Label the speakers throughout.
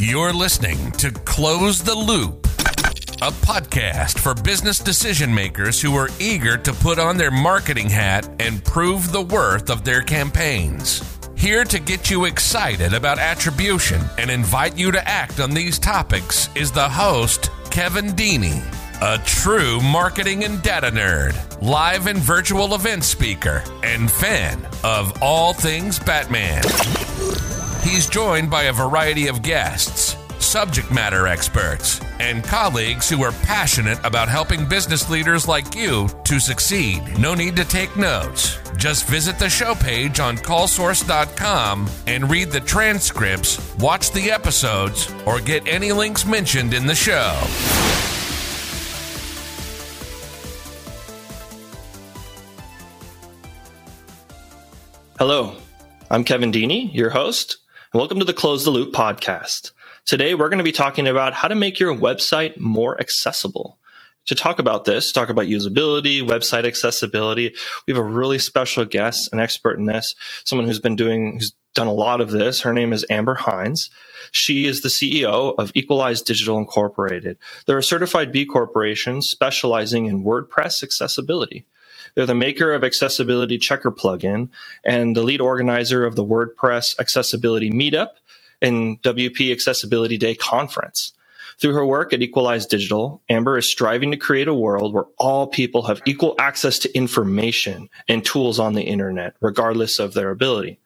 Speaker 1: You're listening to Close the Loop, a podcast for business decision makers who are eager to put on their marketing hat and prove the worth of their campaigns. Here to get you excited about attribution and invite you to act on these topics is the host, Kevin Deeney, a true marketing and data nerd, live and virtual event speaker, and fan of all things Batman. He's joined by a variety of guests, subject matter experts, and colleagues who are passionate about helping business leaders like you to succeed. No need to take notes. Just visit the show page on callsource.com and read the transcripts, watch the episodes, or get any links mentioned in the show.
Speaker 2: Hello, I'm Kevin Deeney, your host, welcome to the Close the Loop podcast. Today, we're going to be talking about how to make your website more accessible. To talk about this, talk about usability, website accessibility, we have a really special guest, an expert in this, someone who's been doing, who's done a lot of this. Her name is Amber Hinds. She is the CEO of Equalize Digital Incorporated. They're a certified B corporation specializing in WordPress accessibility. They're the maker of Accessibility Checker plugin and the lead organizer of the WordPress Accessibility Meetup and WP Accessibility Day conference. Through her work at Equalize Digital, Amber is striving to create a world where all people have equal access to information and tools on the internet, regardless of their ability.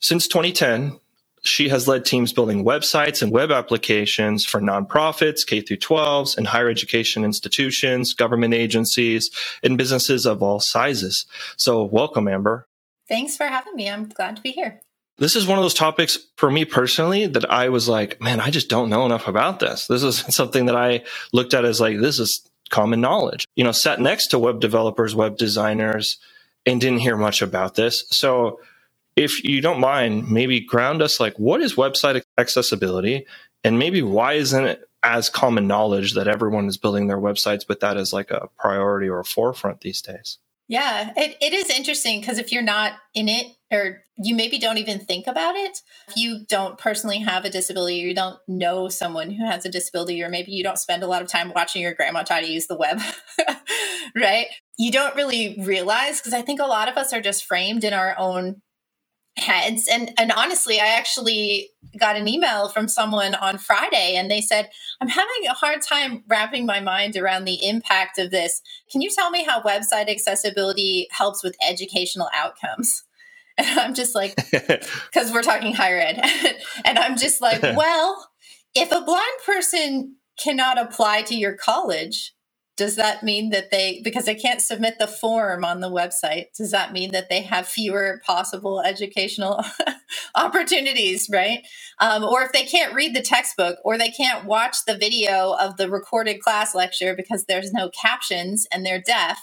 Speaker 2: Since 2010, she has led teams building websites and web applications for nonprofits, K through 12s, and higher education institutions, government agencies, and businesses of all sizes. So, welcome, Amber.
Speaker 3: Thanks for having me. I'm glad to be here.
Speaker 2: This is one of those topics for me personally that I was like, man, I just don't know enough about this. This is something that I looked at as like, this is common knowledge. You know, sat next to web developers, web designers, and didn't hear much about this. So, if you don't mind, maybe ground us like what is website accessibility and maybe why isn't it as common knowledge that everyone is building their websites with that as like a priority or a forefront these days?
Speaker 3: Yeah, it, it is interesting because if you're not in it or you maybe don't even think about it, if you don't personally have a disability you don't know someone who has a disability, or maybe you don't spend a lot of time watching your grandma try to use the web, right? You don't really realize because I think a lot of us are just framed in our own heads. And and honestly i actually got an email from someone on friday and they said i'm having a hard time wrapping my mind around the impact of this. Can you tell me how website accessibility helps with educational outcomes? And i'm just like because we're talking higher ed. And i'm just like well if a blind person cannot apply to your college does that mean that they because they can't submit the form on the website does that mean that they have fewer possible educational opportunities right? Um, or if they can't read the textbook or they can't watch the video of the recorded class lecture because there's no captions and they're deaf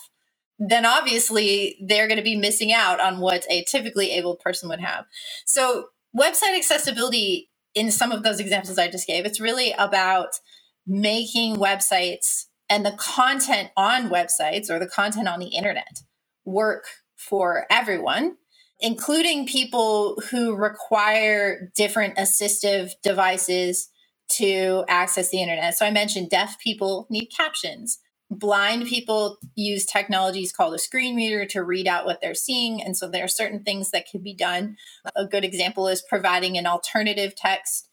Speaker 3: then obviously they're going to be missing out on what a typically able person would have. So website accessibility in some of those examples i just gave it's really about making websites and the content on websites or the content on the internet work for everyone, including people who require different assistive devices to access the internet. So I mentioned deaf people need captions. Blind people use technologies called a screen reader to read out what they're seeing. And so there are certain things that can be done. A good example is providing an alternative text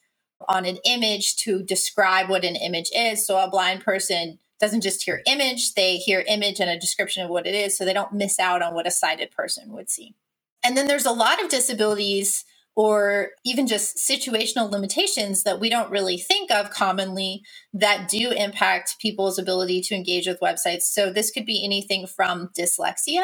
Speaker 3: on an image to describe what an image is. So a blind person doesn't just hear image, they hear image and a description of what it is, so they don't miss out on what a sighted person would see. And then there's a lot of disabilities or even just situational limitations that we don't really think of commonly that do impact people's ability to engage with websites. So this could be anything from dyslexia,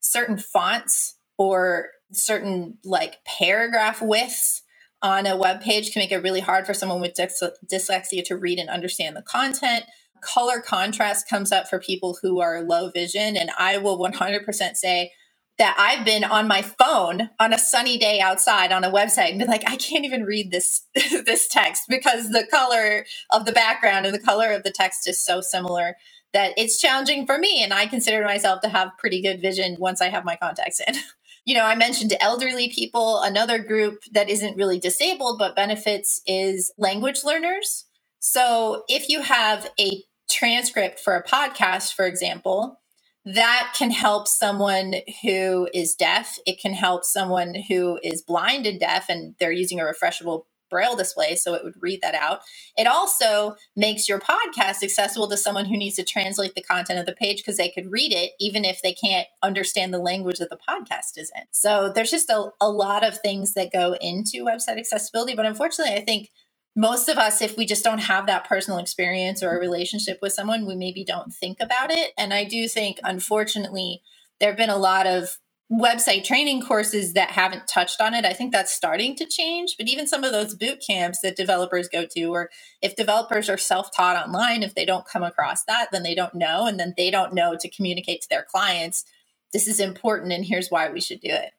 Speaker 3: certain fonts, or certain like paragraph widths on a web page can make it really hard for someone with dyslexia to read and understand the content color contrast comes up for people who are low vision. And I will 100% say that I've been on my phone on a sunny day outside on a website and been like, I can't even read this this text because the color of the background and the color of the text is so similar that it's challenging for me. And I consider myself to have pretty good vision once I have my contacts in. you know, I mentioned elderly people. Another group that isn't really disabled but benefits is language learners. So if you have a transcript for a podcast, for example, that can help someone who is deaf. It can help someone who is blind and deaf, and they're using a refreshable braille display so it would read that out it also makes your podcast accessible to someone who needs to translate the content of the page because they could read it even if they can't understand the language that the podcast is in so there's just a, a lot of things that go into website accessibility but unfortunately i think most of us, if we just don't have that personal experience or a relationship with someone, we maybe don't think about it. And I do think, unfortunately, there have been a lot of website training courses that haven't touched on it. I think that's starting to change. But even some of those boot camps that developers go to, or if developers are self taught online, if they don't come across that, then they don't know. And then they don't know to communicate to their clients, this is important and here's why we should do it.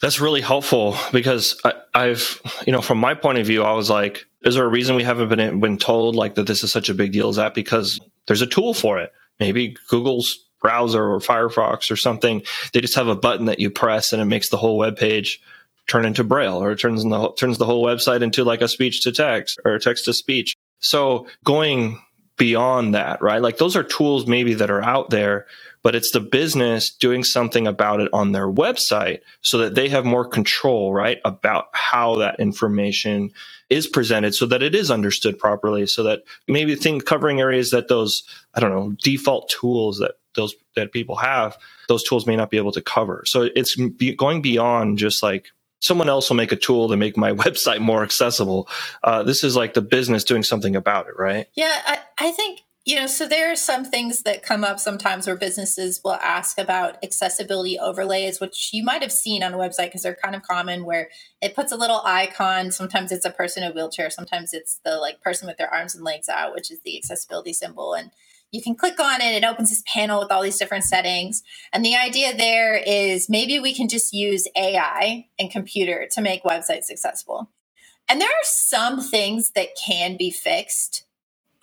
Speaker 2: That's really helpful because I, have you know, from my point of view, I was like, is there a reason we haven't been been told like that this is such a big deal? Is that because there's a tool for it? Maybe Google's browser or Firefox or something. They just have a button that you press and it makes the whole web page turn into Braille or it turns the turns the whole website into like a speech to text or text to speech. So going beyond that, right? Like those are tools maybe that are out there, but it's the business doing something about it on their website so that they have more control, right? About how that information is presented so that it is understood properly. So that maybe think covering areas that those, I don't know, default tools that those that people have, those tools may not be able to cover. So it's going beyond just like someone else will make a tool to make my website more accessible. Uh, this is like the business doing something about it, right?
Speaker 3: Yeah, I, I think you know, so there are some things that come up sometimes where businesses will ask about accessibility overlays, which you might have seen on a website because they're kind of common where it puts a little icon. Sometimes it's a person in a wheelchair, sometimes it's the like person with their arms and legs out, which is the accessibility symbol. And you can click on it, it opens this panel with all these different settings. And the idea there is maybe we can just use AI and computer to make websites accessible. And there are some things that can be fixed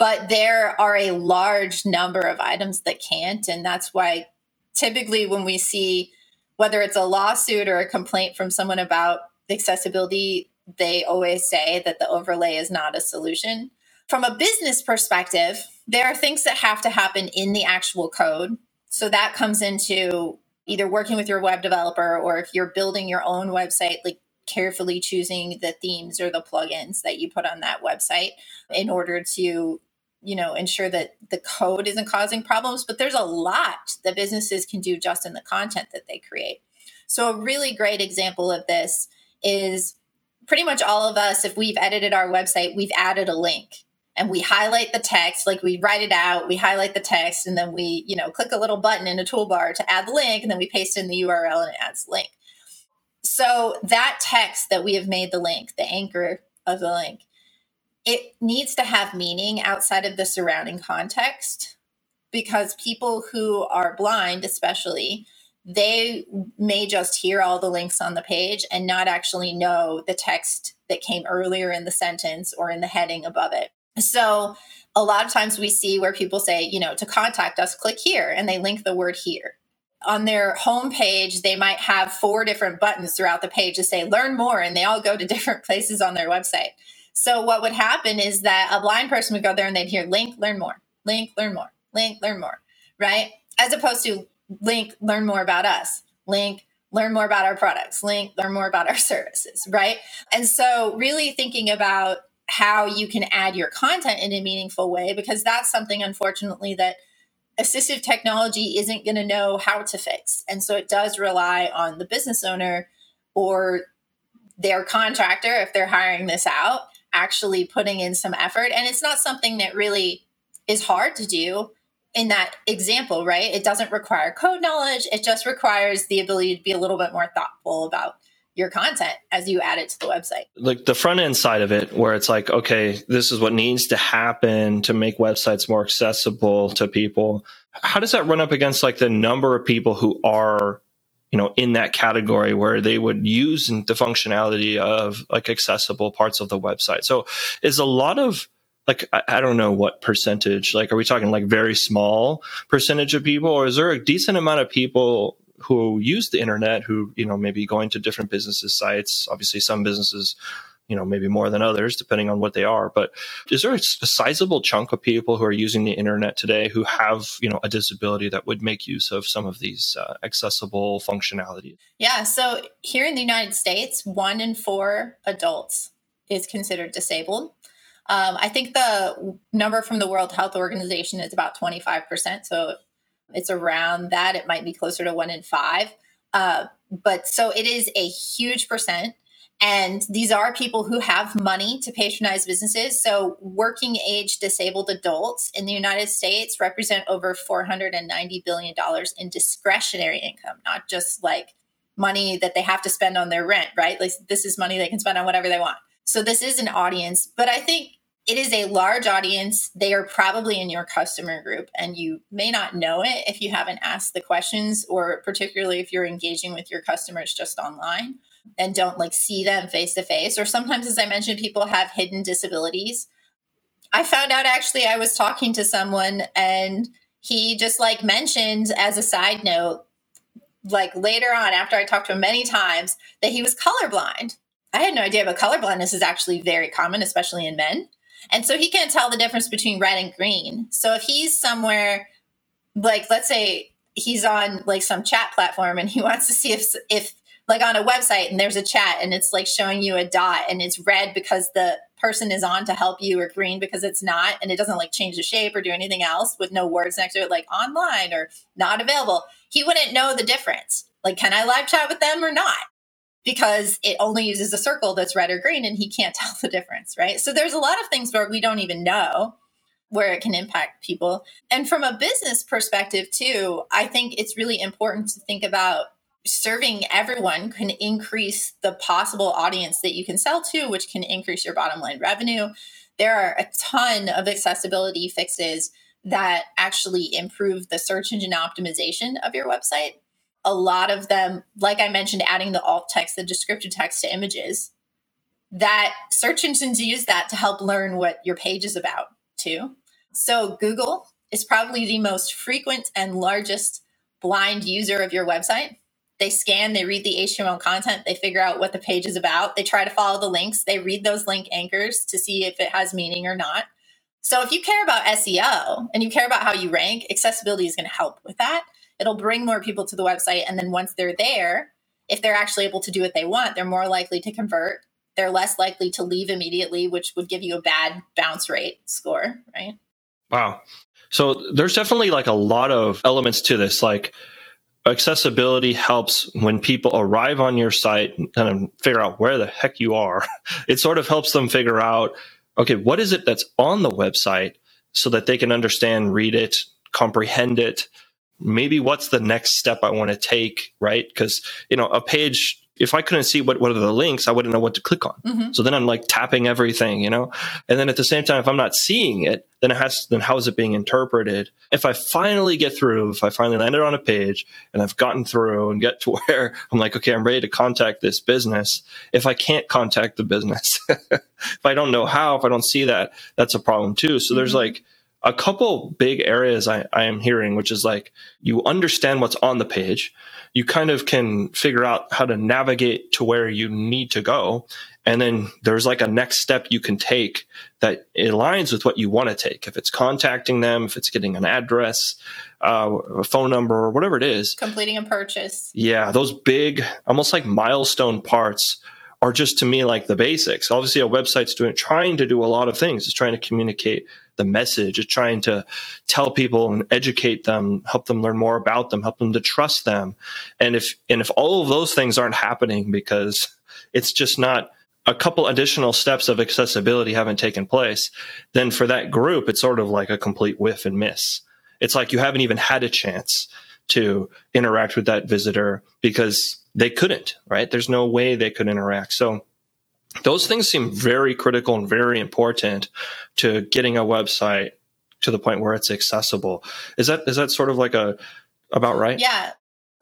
Speaker 3: but there are a large number of items that can't. And that's why typically when we see whether it's a lawsuit or a complaint from someone about accessibility, they always say that the overlay is not a solution. From a business perspective, there are things that have to happen in the actual code. So that comes into either working with your web developer or if you're building your own website, like carefully choosing the themes or the plugins that you put on that website in order to you know ensure that the code isn't causing problems but there's a lot that businesses can do just in the content that they create. So a really great example of this is pretty much all of us if we've edited our website we've added a link and we highlight the text like we write it out we highlight the text and then we you know click a little button in a toolbar to add the link and then we paste in the url and it adds the link. So that text that we have made the link the anchor of the link it needs to have meaning outside of the surrounding context because people who are blind, especially, they may just hear all the links on the page and not actually know the text that came earlier in the sentence or in the heading above it. So, a lot of times we see where people say, you know, to contact us, click here, and they link the word here. On their homepage, they might have four different buttons throughout the page to say learn more, and they all go to different places on their website. So what would happen is that a blind person would go there and they'd hear link, learn more, link, learn more, link, learn more, right? As opposed to link, learn more about us, link, learn more about our products, link, learn more about our services, right? And so really thinking about how you can add your content in a meaningful way, because that's something, unfortunately, that assistive technology isn't going to know how to fix. And so it does rely on the business owner or their contractor, if they're hiring this out, actually putting in some effort. And it's not something that really is hard to do in that example, right? It doesn't require code knowledge. It just requires the ability to be a little bit more thoughtful about your content as you add it to the website.
Speaker 2: Like the front end side of it, where it's like, okay, this is what needs to happen to make websites more accessible to people. How does that run up against like the number of people who are you know, in that category where they would use the functionality of like accessible parts of the website. So is a lot of like, I, I don't know what percentage, like, are we talking like very small percentage of people or is there a decent amount of people who use the internet, who, you know, maybe going to different businesses' sites. Obviously, some businesses you know maybe more than others depending on what they are. But is there a, sizable chunk of people who are using the internet today who have you know a disability that would make use of some of these uh, accessible functionality
Speaker 3: yeah so here in the united states one in four adults is considered disabled. Um, i think the number from the world health organization is about 25% so it's around that. It might be closer to one in five. Uh, but so it is a huge percent and these are people who have money to patronize businesses. So, working age disabled adults in the United States represent over $490 billion in discretionary income, not just like money that they have to spend on their rent, right? Like, this is money they can spend on whatever they want. So, this is an audience, but I think it is a large audience. They are probably in your customer group, and you may not know it if you haven't asked the questions, or particularly if you're engaging with your customers just online and don't like see them face to face. Or sometimes, as I mentioned, people have hidden disabilities. I found out actually, I was talking to someone and he just like mentioned as a side note, like later on, after I talked to him many times, that he was colorblind. I had no idea, but colorblindness is actually very common, especially in men. And so he can't tell the difference between red and green. So if he's somewhere, like let's say he's on like some chat platform and he wants to see if if like on a website and there's a chat and it's like showing you a dot and it's red because the person is on to help you or green because it's not and it doesn't like change the shape or do anything else with no words next to it like online or not available. He wouldn't know the difference. Like can i live chat with them or not? Because it only uses a circle that's red or green and he can't tell the difference right? So there's a lot of things where we don't even know where it can impact people. And from a business perspective too i think it's really important to think about serving everyone can increase the possible audience that you can sell to, which can increase your bottom line revenue. There are a ton of accessibility fixes that actually improve the search engine optimization of your website. A lot of them, like I mentioned, adding the alt text, the descriptive text to images, that search engines use that to help learn what your page is about too. So Google is probably the most frequent and largest blind user of your website they scan, they read the HTML content, they figure out what the page is about, they try to follow the links, they read those link anchors to see if it has meaning or not. So if you care about SEO and you care about how you rank, accessibility is going to help with that. It'll bring more people to the website. And then once they're there, if they're actually able to do what they want, they're more likely to convert. They're less likely to leave immediately, which would give you a bad bounce rate score, right?
Speaker 2: Wow. So there's definitely like a lot of elements to this. Like, accessibility helps when people arrive on your site and kind of figure out where the heck you are. It sort of helps them figure out, okay, what is it that's on the website so that they can understand, read it, comprehend it. Maybe what's the next step I want to take, right? Because, you know, a page if I couldn't see what, what are the links, I wouldn't know what to click on. Mm-hmm. So then I'm like tapping everything, you know? And then at the same time, if I'm not seeing it, then it has, then how is it being interpreted? If I finally get through, if I finally landed on a page and I've gotten through and get to where I'm like, okay, I'm ready to contact this business. If I can't contact the business, if I don't know how, if I don't see that, that's a problem too. So mm-hmm. there's like, a couple big areas I, I am hearing, which is like you understand what's on the page, you kind of can figure out how to navigate to where you need to go. And then there's like a next step you can take that aligns with what you want to take. If it's contacting them, if it's getting an address, uh, a phone number, or whatever it is.
Speaker 3: Completing a purchase.
Speaker 2: Yeah, those big, almost like milestone parts are just to me like the basics. Obviously, a website's doing trying to do a lot of things. It's trying to communicate the message. It's trying to tell people and educate them, help them learn more about them, help them to trust them. And if and if all of those things aren't happening because it's just not a couple additional steps of accessibility haven't taken place, then for that group, it's sort of like a complete whiff and miss. It's like you haven't even had a chance to interact with that visitor because they couldn't, right? There's no way they could interact. So those things seem very critical and very important to getting a website to the point where it's accessible. Is that is that sort of like a about right?
Speaker 3: Yeah.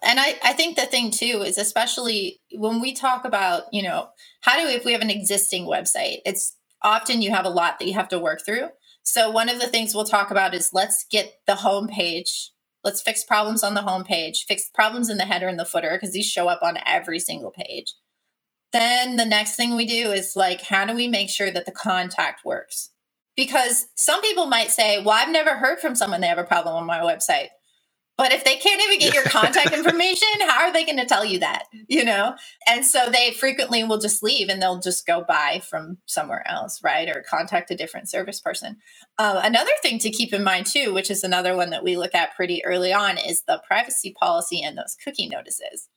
Speaker 3: And I, I think the thing too is especially when we talk about, you know, how do if we have an existing website, it's often you have a lot that you have to work through. So one of the things we'll talk about is let's get the homepage Let's fix problems on the homepage, fix problems in the header and the footer because these show up on every single page. Then the next thing we do is like, how do we make sure that the contact works? Because some people might say, well, I've never heard from someone they have a problem on my website. But if they can't even get your contact information, how are they going to tell you that? You know? And so they frequently will just leave and they'll just go buy from somewhere else, right? Or contact a different service person. Uh, another thing to keep in mind, too, which is another one that we look at pretty early on, is the privacy policy and those cookie notices.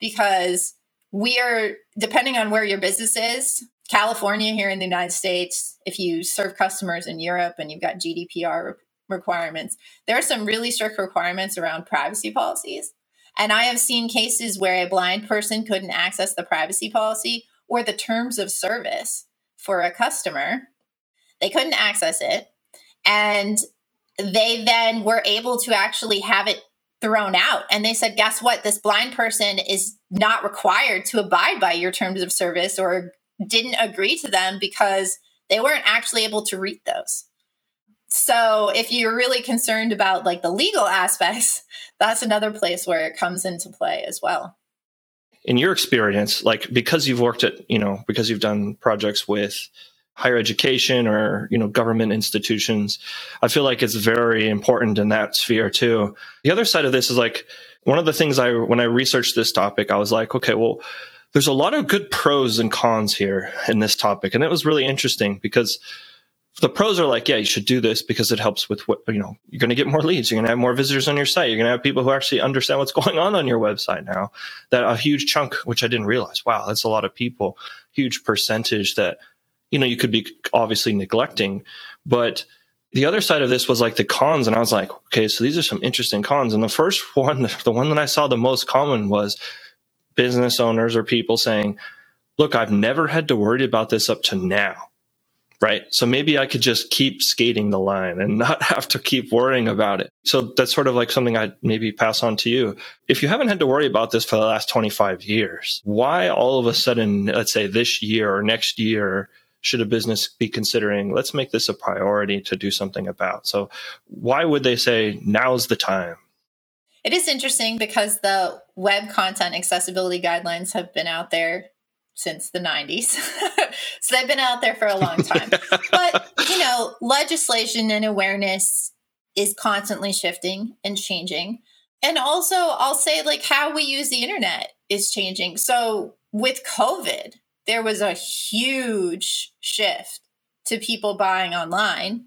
Speaker 3: Because we are, depending on where your business is, California here in the United States, if you serve customers in Europe and you've got GDPR requirements. There are some really strict requirements around privacy policies. And I have seen cases where a blind person couldn't access the privacy policy or the terms of service for a customer. They couldn't access it. And they then were able to actually have it thrown out. And they said, guess what? This blind person is not required to abide by your terms of service or didn't agree to them because they weren't actually able to read those. So if you're really concerned about like the legal aspects, that's another place where it comes into play as well.
Speaker 2: In your experience, like because you've worked at, you know, because you've done projects with higher education or, you know, government institutions, I feel like it's very important in that sphere too. The other side of this is like one of the things I when I researched this topic, I was like, okay, well, there's a lot of good pros and cons here in this topic. And it was really interesting because the pros are like, yeah, you should do this because it helps with what, you know, you're going to get more leads. You're going to have more visitors on your site. You're going to have people who actually understand what's going on on your website now. That a huge chunk, which I didn't realize. Wow, that's a lot of people, huge percentage that, you know, you could be obviously neglecting. But the other side of this was like the cons. And I was like, okay, so these are some interesting cons. And the first one, the one that I saw the most common was business owners or people saying, look, I've never had to worry about this up to now right? So maybe I could just keep skating the line and not have to keep worrying about it. So that's sort of like something I'd maybe pass on to you. If you haven't had to worry about this for the last 25 years, why all of a sudden, let's say this year or next year, should a business be considering, let's make this a priority to do something about? So why would they say now's the time?
Speaker 3: It is interesting because the web content accessibility guidelines have been out there since the 90s. so they've been out there for a long time. but, you know, legislation and awareness is constantly shifting and changing. And also, I'll say, like, how we use the internet is changing. So with COVID, there was a huge shift to people buying online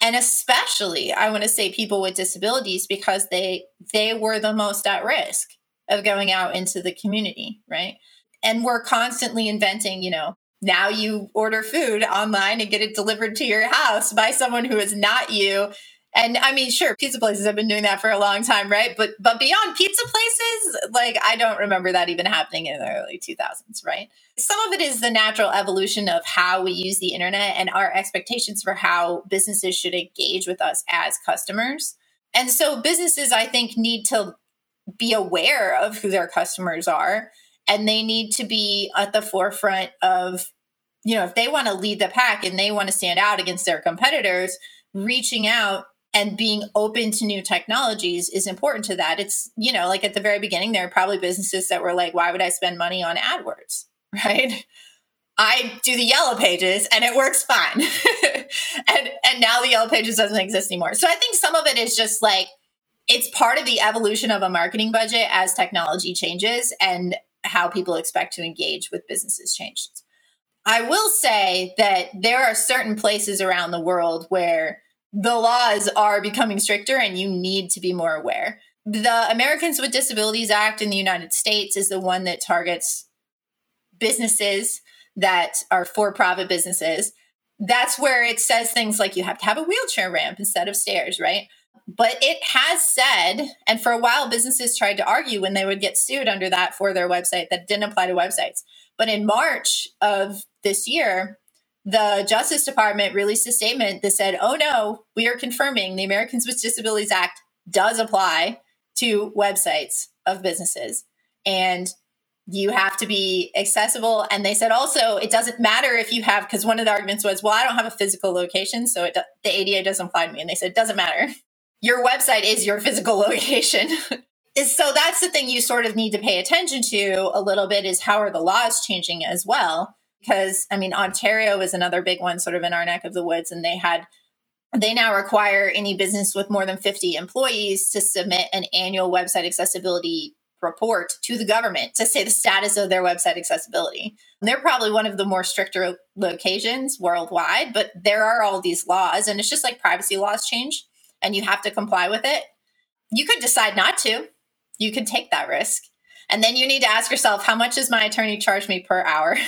Speaker 3: and especially i want to say people with disabilities because they they were the most at risk of going out into the community right and we're constantly inventing, you know, now you order food online and get it delivered to your house by someone who is not you. And I mean, sure, pizza places have been doing that for a long time, right? But but beyond pizza places, like I don't remember that even happening in the early 2000s, right? Some of it is the natural evolution of how we use the internet and our expectations for how businesses should engage with us as customers. And so businesses I think need to be aware of who their customers are and they need to be at the forefront of you know if they want to lead the pack and they want to stand out against their competitors reaching out and being open to new technologies is important to that. It's you know like at the very beginning there are probably businesses that were like why would i spend money on adwords? Right? I do the yellow pages and it works fine. And and now the yellow pages doesn't exist anymore. So i think some of it is just like it's part of the evolution of a marketing budget as technology changes and how people expect to engage with businesses changes. I will say that there are certain places around the world where the laws are becoming stricter and you need to be more aware. The Americans with Disabilities Act in the United States is the one that targets businesses that are for profit businesses. That's where it says things like you have to have a wheelchair ramp instead of stairs, right? But it has said, and for a while, businesses tried to argue when they would get sued under that for their website that didn't apply to websites. But in March of this year, the Justice Department released a statement that said, oh no, we are confirming the Americans with Disabilities Act does apply to websites of businesses. And you have to be accessible. And they said also, it doesn't matter if you have, because one of the arguments was, well, I don't have a physical location, so the ADA doesn't apply to me. And they said, it doesn't matter your website is your physical location. so that's the thing you sort of need to pay attention to a little bit is how are the laws changing as well? Because I mean, Ontario is another big one sort of in our neck of the woods, and they had they now require any business with more than 50 employees to submit an annual website accessibility report to the government to say the status of their website accessibility. And they're probably one of the more stricter locations worldwide, but there are all these laws, and it's just like privacy laws change and you have to comply with it. You could decide not to, you could take that risk. And then you need to ask yourself, how much does my attorney charge me per hour?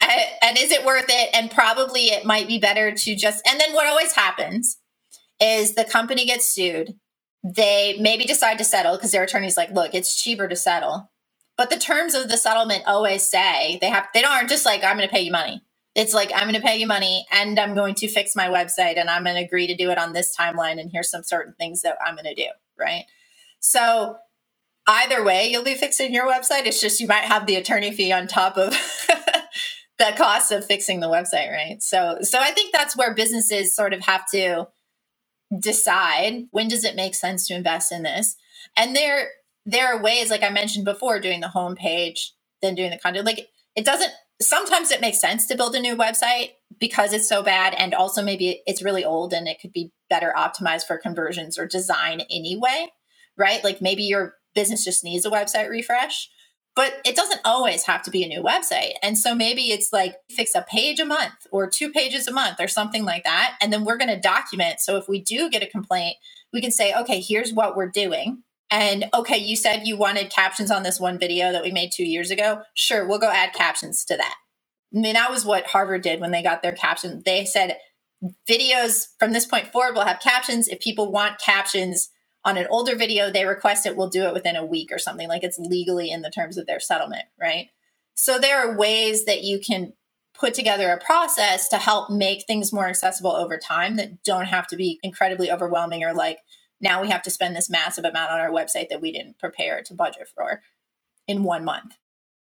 Speaker 3: and is it worth it? And probably it might be better to just, and then what always happens is the company gets sued they maybe decide to settle because their attorney's like, look, it's cheaper to settle. But the terms of the settlement always say they have, they don't aren't just like, I'm going to pay you money. It's like, I'm going to pay you money and I'm going to fix my website and I'm going to agree to do it on this timeline. And here's some certain things that I'm going to do. Right. So either way, you'll be fixing your website. It's just you might have the attorney fee on top of the cost of fixing the website. Right. So, so I think that's where businesses sort of have to decide when does it make sense to invest in this and there there are ways like i mentioned before doing the homepage then doing the content like it doesn't sometimes it makes sense to build a new website because it's so bad and also maybe it's really old and it could be better optimized for conversions or design anyway right like maybe your business just needs a website refresh but it doesn't always have to be a new website. And so maybe it's like fix a page a month or two pages a month or something like that. And then we're going to document. So if we do get a complaint, we can say, okay, here's what we're doing. And okay, you said you wanted captions on this one video that we made two years ago. Sure, we'll go add captions to that. I mean, that was what Harvard did when they got their captions. They said videos from this point forward will have captions. If people want captions, on an older video they request it we'll do it within a week or something. Like it's legally in the terms of their settlement right? So there are ways that you can put together a process to help make things more accessible over time that don't have to be incredibly overwhelming or like now we have to spend this massive amount on our website that we didn't prepare to budget for in one month.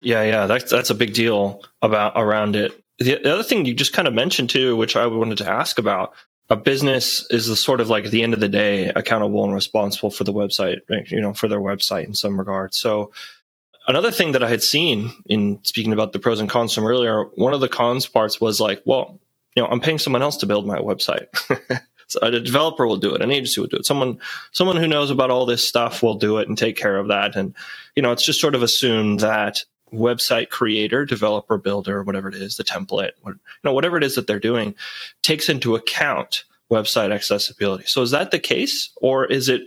Speaker 2: Yeah yeah that's that's a big deal about around it. The, the other thing you just kind of mentioned too which i wanted to ask about a business is the sort of like at the end of the day accountable and responsible for the website, you know, for their website in some regard. So another thing that I had seen in speaking about the pros and cons from earlier, one of the cons parts was like, well, you know, I'm paying someone else to build my website. so a developer will do it, an agency will do it. Someone, someone who knows about all this stuff will do it and take care of that. And, you know, it's just sort of assumed that website creator, developer, builder, whatever it is, the template, you know, whatever it is that they're doing, takes into account website accessibility. So is that the case, or is it,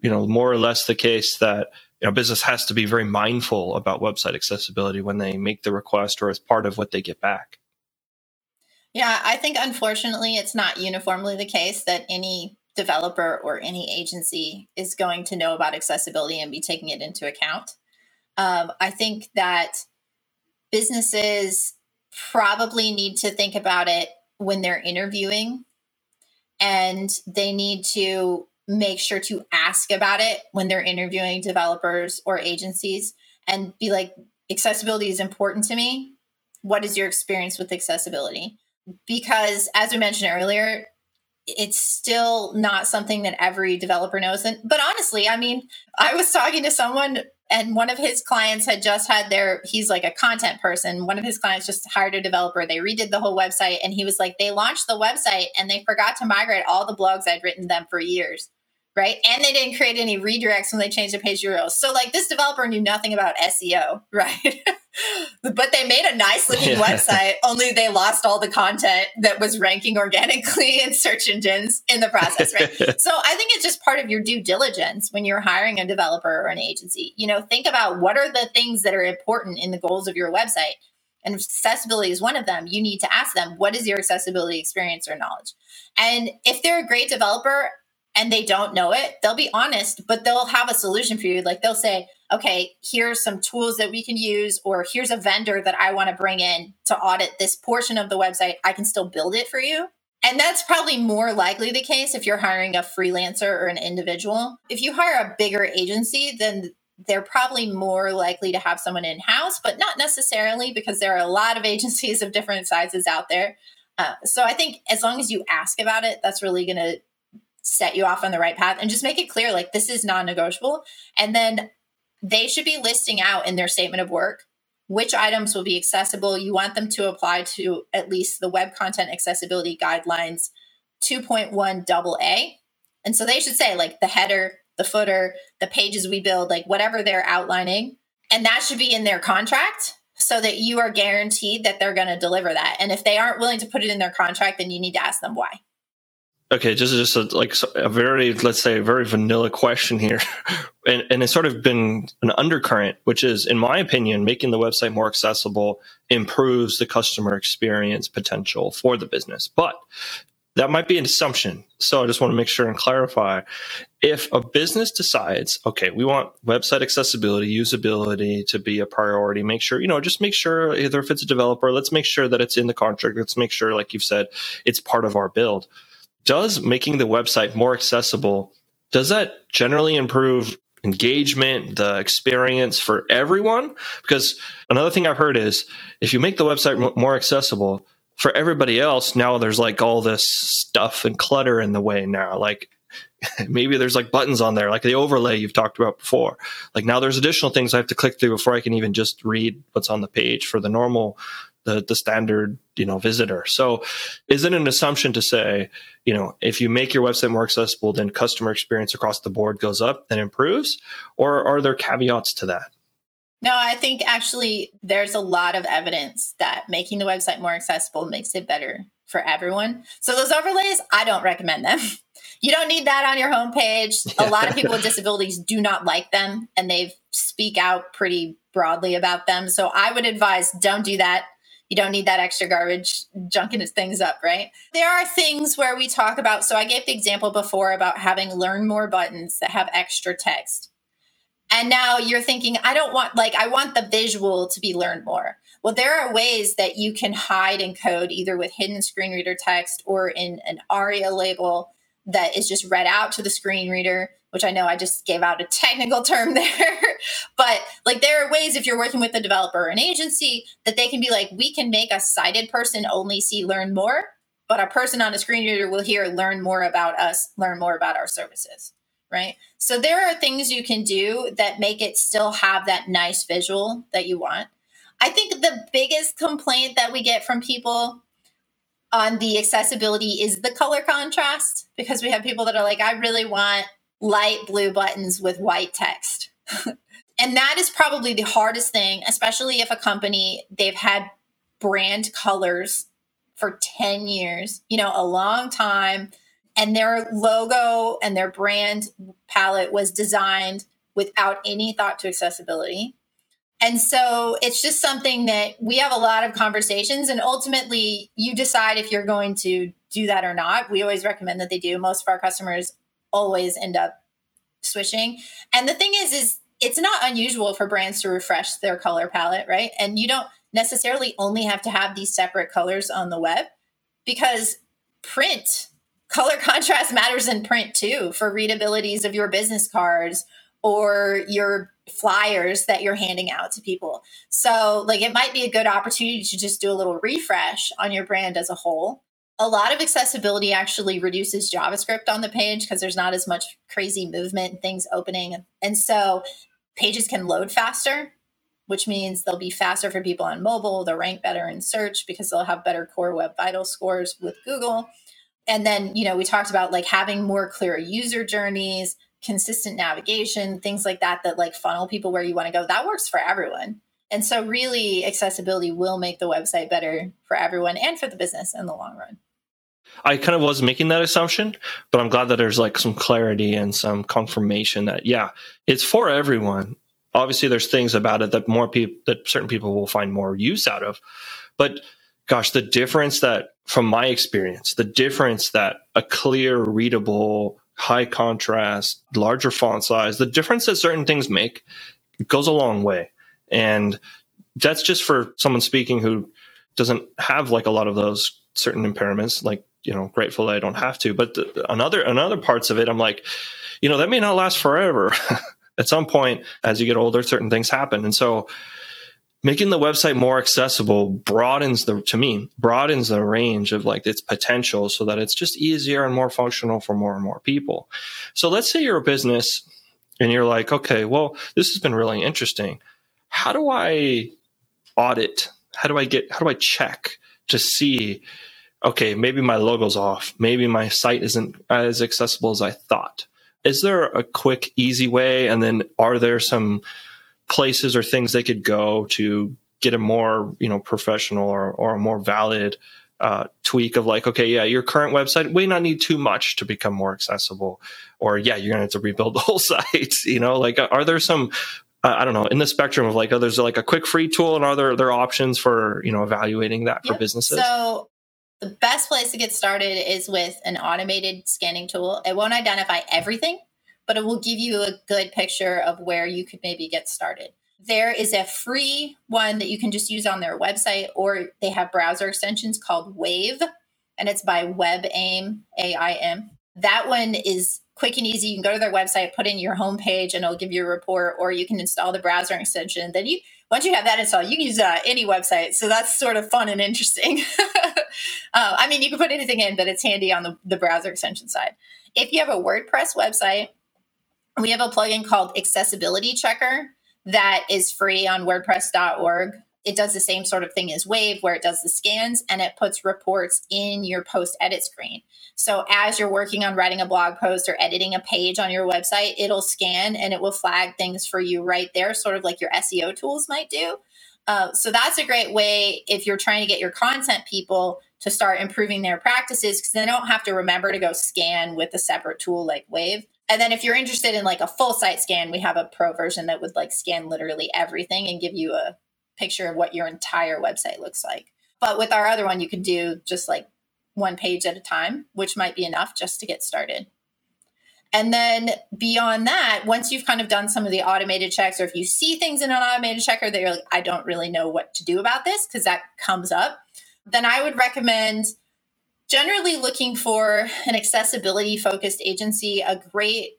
Speaker 2: you know, more or less the case that you know business has to be very mindful about website accessibility when they make the request or as part of what they get back?
Speaker 3: Yeah, I think unfortunately it's not uniformly the case that any developer or any agency is going to know about accessibility and be taking it into account. Um, I think that businesses probably need to think about it when they're interviewing and they need to make sure to ask about it when they're interviewing developers or agencies and be like accessibility is important to me. What is your experience with accessibility? Because as we mentioned earlier it's still not something that every developer knows and but honestly i mean i was talking to someone and one of his clients had just had their he's like a content person. One of his clients just hired a developer. They redid the whole website. And he was like they launched the website and they forgot to migrate all the blogs i'd written them for years right? And they didn't create any redirects when they changed the page URLs. So like this developer knew nothing about SEO, right? but they made a nice looking yeah. website, only they lost all the content that was ranking organically in search engines in the process, right? so I think it's just part of your due diligence when you're hiring a developer or an agency. You know, think about what are the things that are important in the goals of your website. And accessibility is one of them. You need to ask them, what is your accessibility experience or knowledge? And if they're a great developer, and they don't know it, they'll be honest, but they'll have a solution for you. Like they'll say, okay, here's some tools that we can use, or here's a vendor that I want to bring in to audit this portion of the website. I can still build it for you. And that's probably more likely the case if you're hiring a freelancer or an individual. If you hire a bigger agency, then they're probably more likely to have someone in house, but not necessarily because there are a lot of agencies of different sizes out there. Uh, so I think as long as you ask about it, that's really going to set you off on the right path and just make it clear like this is non-negotiable. And then they should be listing out in their statement of work which items will be accessible. You want them to apply to at least the web content accessibility guidelines 2.1 double a. And so they should say like the header the footer the pages we build like whatever they're outlining. And that should be in their contract so that you are guaranteed that they're going to deliver that. And if they aren't willing to put it in their contract then you need to ask them why
Speaker 2: okay, just just a, like a very let's say a very vanilla question here, and and it's sort of been an undercurrent, which is, in my opinion, making the website more accessible improves the customer experience potential for the business, but. That might be an assumption. So I just want to make sure and clarify. If a business decides, okay, we want website accessibility, usability to be a priority, make sure, you know, just make sure either if it's a developer, let's make sure that it's in the contract. Let's make sure, like you've said, it's part of our build does making the website more accessible does that generally improve engagement the experience for everyone? Because another thing i've heard is if you make the website more accessible for everybody else now there's like all this stuff and clutter in the way now. Like maybe there's like buttons on there like the overlay you've talked about before. Like now there's additional things i have to click through before i can even just read what's on the page for the normal the the standard you know visitor. So is it an assumption to say, you know, if you make your website more accessible, then customer experience across the board goes up and improves, or are there caveats to that?
Speaker 3: No, I think actually there's a lot of evidence that making the website more accessible makes it better for everyone. So those overlays, I don't recommend them. You don't need that on your homepage. A lot of people with disabilities do not like them and they speak out pretty broadly about them. So I would advise don't do that you don't need that extra garbage junking things up, right? There are things where we talk about. So I gave the example before about having learn more buttons that have extra text. And now you're thinking, I don't want, like, I want the visual to be learn more. Well, there are ways that you can hide in code either with hidden screen reader text or in an ARIA label that is just read out to the screen reader which I know I just gave out a technical term there. but like there are ways if you're working with a developer or an agency that they can be like, we can make a sighted person only see learn more, but a person on a screen reader will hear learn more about us, learn more about our services. Right. So there are things you can do that make it still have that nice visual that you want. I think the biggest complaint that we get from people on the accessibility is the color contrast because we have people that are like, I really want light blue buttons with white text. and that is probably the hardest thing, especially if a company they've had brand colors for 10 years, you know, a long time, and their logo and their brand palette was designed without any thought to accessibility. And so it's just something that we have a lot of conversations, and ultimately, you decide if you're going to do that or not. We always recommend that they do. Most of our customers always end up switching. And the thing is, is it's not unusual for brands to refresh their color palette, right? And you don't necessarily only have to have these separate colors on the web because print color contrast matters in print too for readabilities of your business cards or your flyers that you're handing out to people. So, like, it might be a good opportunity to just do a little refresh on your brand as a whole a lot of accessibility actually reduces JavaScript on the page because there's not as much crazy movement and things opening. And so pages can load faster, which means they'll be faster for people on mobile. They'll rank better in search because they'll have better core web vital scores with Google. And then, you know, we talked about like having more clear user journeys, consistent navigation, things like that, that like funnel people where you want to go. That works for everyone. And so, really, accessibility will make the website better for everyone and for the business in the long run.
Speaker 2: I kind of was making that assumption, but I'm glad that there's like some clarity and some confirmation that yeah, it's for everyone. Obviously, there's things about it that more people that certain people will find more use out of, but gosh, the difference that from my experience, the difference that a clear, readable, high contrast, larger font size, the difference that certain things make goes a long way. And that's just for someone speaking who doesn't have like a lot of those certain impairments like you know grateful I don't have to. But the, another another parts of it, I'm like, you know, that may not last forever. At some point, as you get older, certain things happen, and so making the website more accessible broadens the to me broadens the range of like its potential so that it's just easier and more functional for more and more people. So let's say you're a business and you're like okay well this has been really interesting. How do i audit? How do i get how do i check to see okay maybe my logo's off. Maybe my site isn't as accessible as i thought. Is there a quick easy way? And then are there some places or things they could go to get a more you know professional or, or a more valid uh, tweak of like okay yeah your current website may not need too much to become more accessible. Or yeah you're gonna have to rebuild the whole site you know? Like are there some uh, I don't know in the spectrum of like oh there's like a quick free tool and are there there options for you know evaluating that yep. for businesses?
Speaker 3: So the best place to get started is with an automated scanning tool. It won't identify everything but it will give you a good picture of where you could maybe get started. There is a free one that you can just use on their website, or they have browser extensions called Wave, and it's by WebAIM, A I M. That one is quick and easy. You can go to their website, put in your homepage, and it'll give you a report, or you can install the browser extension. Then you, once you have that installed, you can use uh, any website. So that's sort of fun and interesting. uh, I mean, you can put anything in, but it's handy on the, the browser extension side. If you have a WordPress website, we have a plugin called Accessibility Checker that is free on WordPress.org. It does the same sort of thing as Wave, where it does the scans and it puts reports in your post edit screen. So as you're working on writing a blog post or editing a page on your website, it'll scan and it will flag things for you right there, sort of like your SEO tools might do. Uh, so that's a great way if you're trying to get your content people to start improving their practices because they don't have to remember to go scan with a separate tool like Wave. And then if you're interested in like a full site scan, we have a pro version that would like scan literally everything and give you a picture of what your entire website looks like. But with our other one, you could do just like one page at a time, which might be enough just to get started. And then beyond that, once you've kind of done some of the automated checks, or if you see things in an automated checker that you're like, I don't really know what to do about this, because that comes up, then I would recommend generally looking for an accessibility focused agency. A great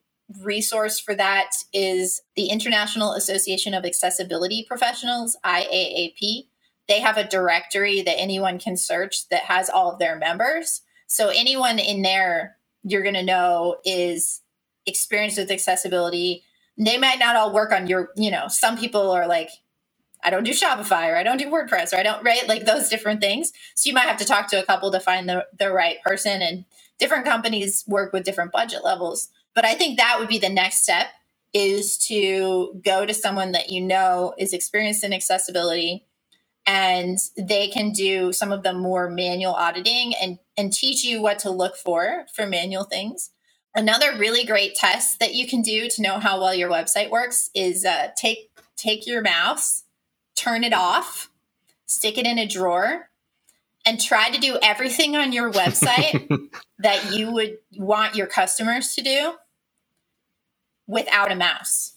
Speaker 3: resource for that is the International Association of Accessibility Professionals, IAAP. They have a directory that anyone can search that has all of their members. So anyone in there you're going to know is experienced with accessibility. They might not all work on your, you know, some people are like I don't do Shopify or I don't do WordPress or I don't right like those different things. So you might have to talk to a couple to find the the right person and different companies work with different budget levels. But I think that would be the next step is to go to someone that you know is experienced in accessibility and they can do some of the more manual auditing and and teach you what to look for for manual things. Another really great test that you can do to know how well your website works is uh, take take your mouse turn it off, stick it in a drawer, and try to do everything on your website that you would want your customers to do without a mouse.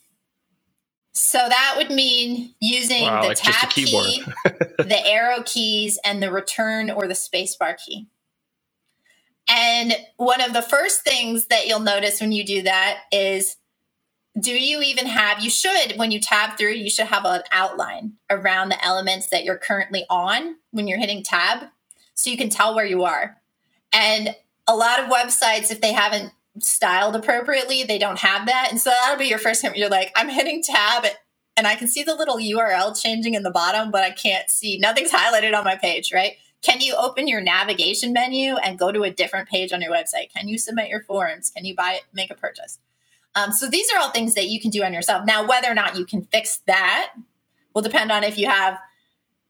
Speaker 3: So that would mean using wow, the like tab key, the arrow keys, and the return or the spacebar key. And one of the first things that you'll notice when you do that is do you even have you should when you tab through you should have an outline around the elements that you're currently on when you're hitting tab so you can tell where you are. And a lot of websites if they haven't styled appropriately they don't have that. And so that'll be your first time you're like i'm hitting tab and i can see the little url changing in the bottom but i can't see nothing's highlighted on my page right? Can you open your navigation menu and go to a different page on your website? Can you submit your forms? Can you buy make a purchase um, so these are all things that you can do on yourself. Now, whether or not you can fix that will depend on if you have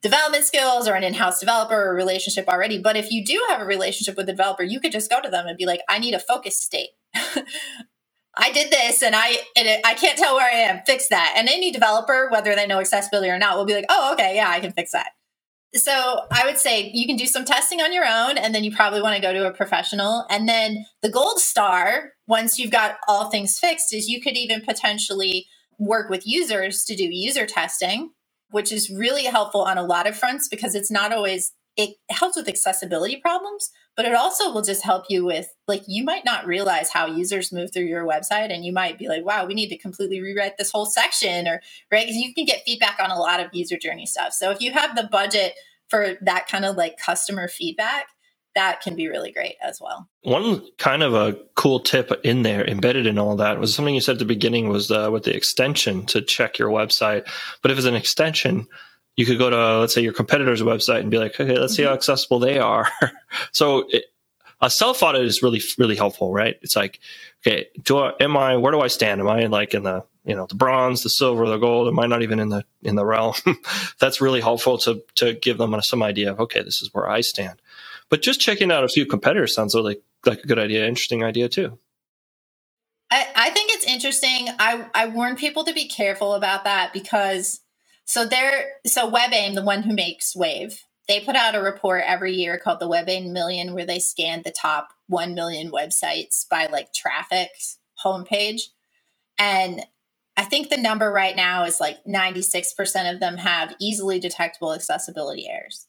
Speaker 3: development skills or an in-house developer or relationship already. But if you do have a relationship with a developer, you could just go to them and be like, I need a focus state. I did this and I and it, I can't tell where I am. Fix that. And any developer, whether they know accessibility or not, will be like, oh, okay, yeah, I can fix that. So I would say you can do some testing on your own, and then you probably want to go to a professional. And then the gold star, once you've got all things fixed, is you could even potentially work with users to do user testing, which is really helpful on a lot of fronts because it's not always it helps with accessibility problems, but it also will just help you with like you might not realize how users move through your website and you might be like, wow, we need to completely rewrite this whole section or right. You can get feedback on a lot of user journey stuff. So if you have the budget for that kind of like customer feedback, that can be really great as well.
Speaker 2: One kind of a cool tip in there, embedded in all that, was something you said at the beginning was uh, with the extension to check your website. But if it's an extension, you could go to let's say your competitor's website and be like, okay, let's see how mm-hmm. accessible they are. so it, a self audit is really really helpful, right? It's like, okay, do I, am I where do I stand? Am I in like in the you know the bronze, the silver, the gold? Am I not even in the in the realm? That's really helpful to to give them some idea of okay, this is where I stand. But just checking out a few competitors sounds really like a good idea, interesting idea too.
Speaker 3: I, I think it's interesting. I, I warn people to be careful about that because so they're so WebAIM, the one who makes Wave, they put out a report every year called the WebAIM Million, where they scan the top one million websites by like traffic homepage. And I think the number right now is like 96% of them have easily detectable accessibility errors.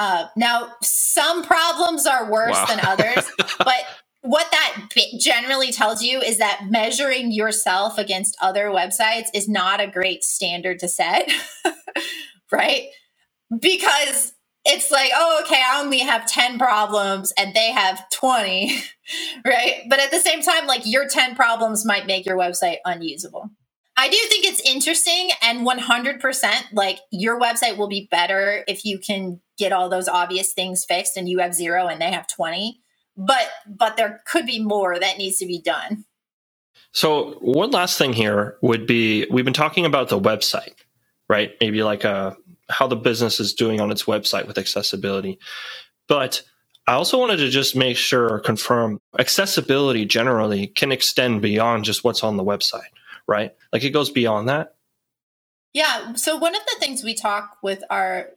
Speaker 3: Uh, now, some problems are worse wow. than others, but what that generally tells you is that measuring yourself against other websites is not a great standard to set, right? Because it's like, oh, okay, I only have 10 problems and they have 20, right? But at the same time, like your 10 problems might make your website unusable. I do think it's interesting and 100% like your website will be better if you can get all those obvious things fixed and you have zero and they have 20 but but there could be more that needs to be done.
Speaker 2: So one last thing here would be we've been talking about the website, right? Maybe like uh, how the business is doing on its website with accessibility. But I also wanted to just make sure or confirm accessibility generally can extend beyond just what's on the website, right? Like it goes beyond that.
Speaker 3: Yeah. So one of the things we talk with our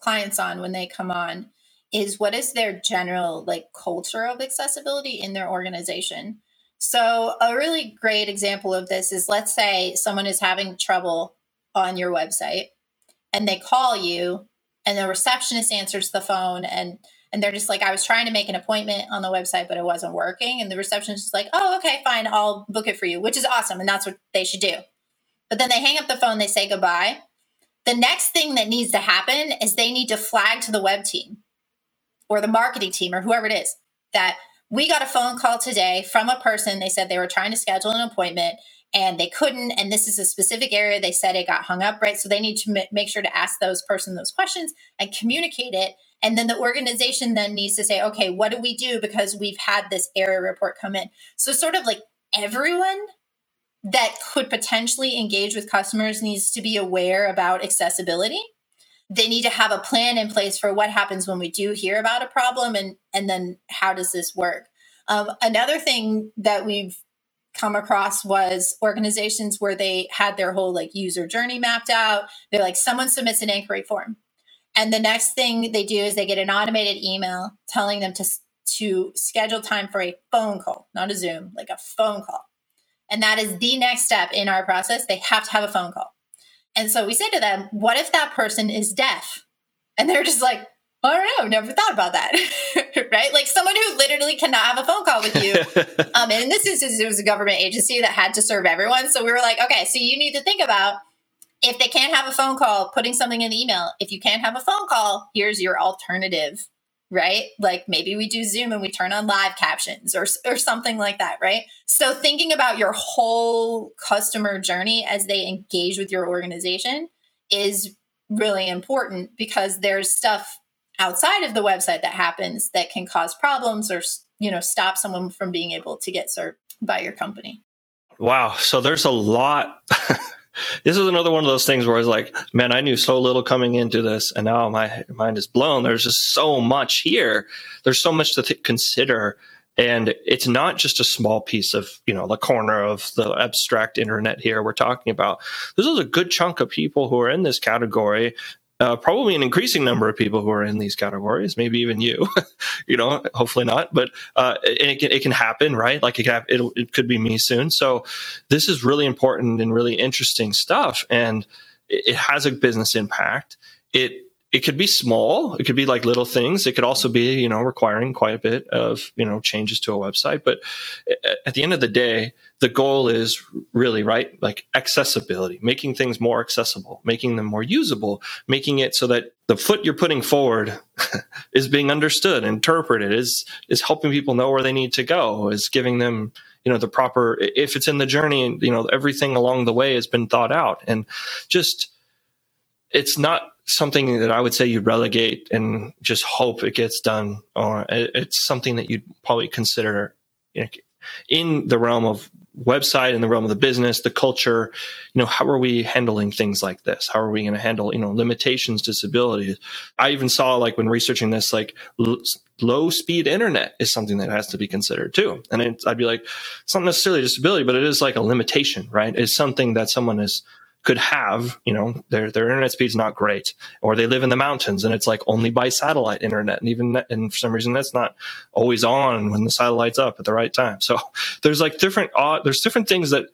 Speaker 3: clients on when they come on is what is their general like culture of accessibility in their organization. So a really great example of this is let's say someone is having trouble on your website and they call you and the receptionist answers the phone and and they're just like I was trying to make an appointment on the website but it wasn't working and the receptionist is like oh okay fine I'll book it for you which is awesome and that's what they should do. But then they hang up the phone they say goodbye. The next thing that needs to happen is they need to flag to the web team or the marketing team or whoever it is that we got a phone call today from a person. They said they were trying to schedule an appointment and they couldn't. And this is a specific area. They said it got hung up, right? So they need to make sure to ask those person those questions and communicate it. And then the organization then needs to say, okay, what do we do? Because we've had this error report come in? So sort of like everyone that could potentially engage with customers needs to be aware about accessibility. They need to have a plan in place for what happens when we do hear about a problem and and then how does this work? Um, another thing that we've come across was organizations where they had their whole like user journey mapped out. They're like someone submits an inquiry form and the next thing they do is they get an automated email telling them to to schedule time for a phone call not a zoom like a phone call and that is the next step in our process they have to have a phone call and so we say to them, what if that person is deaf? And they're just like, I don't know, never thought about that. right? Like someone who literally cannot have a phone call with you. um, and in this instance, it was a government agency that had to serve everyone. So we were like, okay, so you need to think about if they can't have a phone call, putting something in the email. If you can't have a phone call, here's your alternative right? Like maybe we do Zoom and we turn on live captions or, or something like that, right? So thinking about your whole customer journey as they engage with your organization is really important because there's stuff outside of the website that happens that can cause problems or you know stop someone from being able to get served by your company.
Speaker 2: Wow, so there's a lot this is another one of those things where I was like, man, I knew so little coming into this, and now my mind is blown. There's just so much here. There's so much to th- consider, and it's not just a small piece of you know the corner of the abstract internet here we're talking about. This is a good chunk of people who are in this category uh, probably an increasing number of people who are in these categories, maybe even you, you know, hopefully not, but uh, it, can, it can happen, right? Like it, can, it could be me soon. So this is really important and really interesting stuff. And it, it has a business impact. It it could be small. It could be like little things. It could also be, you know, requiring quite a bit of, you know, changes to a website. But at the end of the day, the goal is really, right? Like accessibility, making things more accessible, making them more usable, making it so that the foot you're putting forward is being understood, interpreted, is, is helping people know where they need to go, is giving them, you know, the proper, if it's in the journey, you know, everything along the way has been thought out and just, it's not something that I would say you relegate and just hope it gets done, or it's something that you'd probably consider in the realm of website, in the realm of the business, the culture. You know, how are we handling things like this? How are we going to handle you know limitations, disabilities? I even saw like when researching this, like l- low speed internet is something that has to be considered too. And I'd be like, it's not necessarily a disability, but it is like a limitation, right? It's something that someone is could have, you know, their their internet speed's not great, or they live in the mountains and it's like only by satellite internet, and even that, and for some reason that's not always on when the satellite's up at the right time. So there's like different uh, there's different things that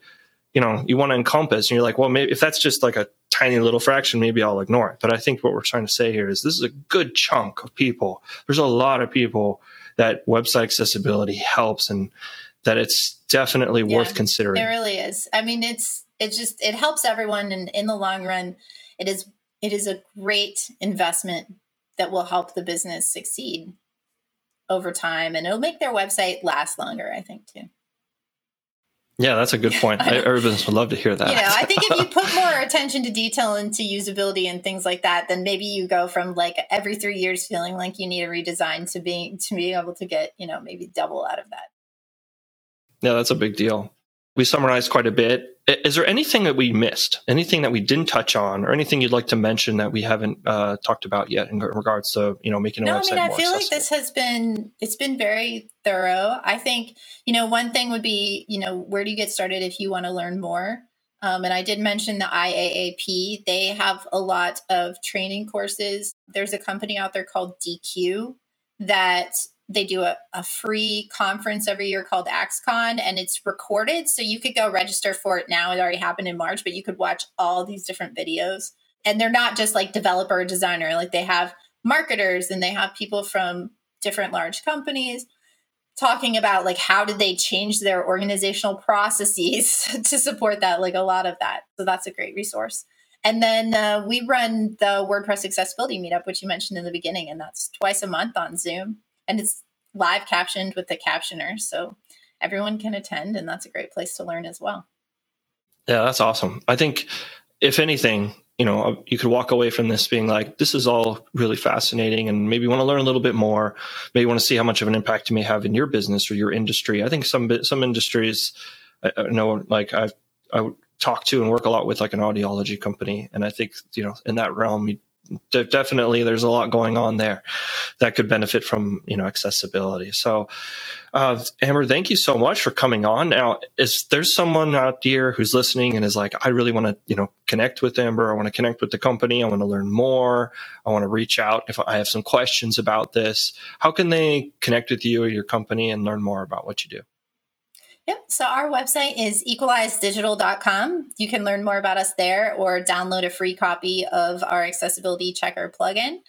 Speaker 2: you know you want to encompass, and you're like, well, maybe if that's just like a tiny little fraction, maybe I'll ignore it. But I think what we're trying to say here is this is a good chunk of people. There's a lot of people that website accessibility helps, and that it's definitely yeah, worth considering.
Speaker 3: It really is. I mean, it's it just it helps everyone and in the long run it is it is a great investment that will help the business succeed over time and it'll make their website last longer i think too.
Speaker 2: Yeah that's a good point. Every business would love to hear that.
Speaker 3: You know i think if you put more attention to detail into usability and things like that then maybe you go from like every three years feeling like you need a redesign to being to being able to get you know maybe double out of that.
Speaker 2: Yeah that's a big deal. We summarized quite a bit. Is there anything that we missed? Anything that we didn't touch on, or anything you'd like to mention that we haven't uh, talked about yet in regards to you know making a no, website? I mean, I
Speaker 3: feel
Speaker 2: accessible?
Speaker 3: like this has been it's been very thorough. I think you know one thing would be you know where do you get started if you want to learn more. Um, and I did mention the IAAP. They have a lot of training courses. There's a company out there called Deque that they do a, a free conference every year called axe-con, and it's recorded. So you could go register for it now. It already happened in March, but you could watch all these different videos. And they're not just like developer designer, like they have marketers and they have people from different large companies talking about like how did they change their organizational processes to support that like a lot of that so that's a great resource and then uh, we run the wordpress accessibility meetup which you mentioned in the beginning and that's twice a month on zoom and it's live captioned with the captioner so everyone can attend and that's a great place to learn as well.
Speaker 2: Yeah that's awesome. I think if anything you know uh, you could walk away from this being like this is all really fascinating and maybe you want to learn a little bit more maybe want to see how much of an impact you may have in your business or your industry. I think some some industries i know like i've i talk to and work a lot with like an audiology company and i think you know in that realm you de- definitely there's a lot going on there that could benefit from you know accessibility. So uh, amber thank you so much for coming on. Now is there's someone out there who's listening and is like i really want to you know connect with amber. I want to connect with the company. I want to learn more. I want to reach out if i have some questions about this. How can they connect with you or your company and learn more about what you do
Speaker 3: Yep. So our website is equalizedigital.com. You can learn more about us there or download a free copy of our accessibility checker plugin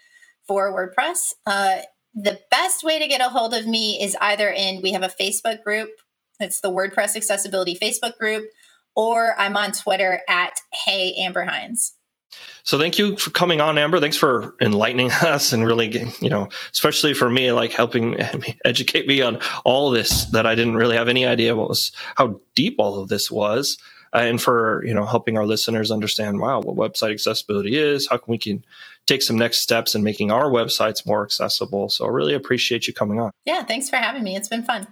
Speaker 3: for WordPress. Uh, the best way to get a hold of me is either in, we have a Facebook group, it's the WordPress Accessibility Facebook group, or I'm on Twitter at Hey Amber Hinds.
Speaker 2: So thank you for coming on, Amber. Thanks for enlightening us and really, you know, especially for me, like helping educate me on all this that I didn't really have any idea what was how deep all of this was, uh, and for you know helping our listeners understand, wow, what website accessibility is, how can we can take some next steps in making our websites more accessible. So I really appreciate you coming on.
Speaker 3: Yeah, thanks for having me. It's been fun.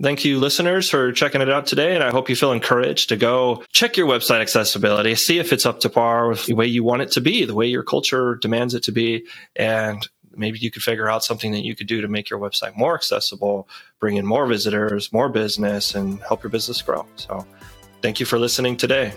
Speaker 2: Thank you, listeners, for checking it out today. And I hope you feel encouraged to go check your website accessibility, see if it's up to par with the way you want it to be, the way your culture demands it to be. And maybe you could figure out something that you could do to make your website more accessible, bring in more visitors, more business, and help your business grow. So thank you for listening today.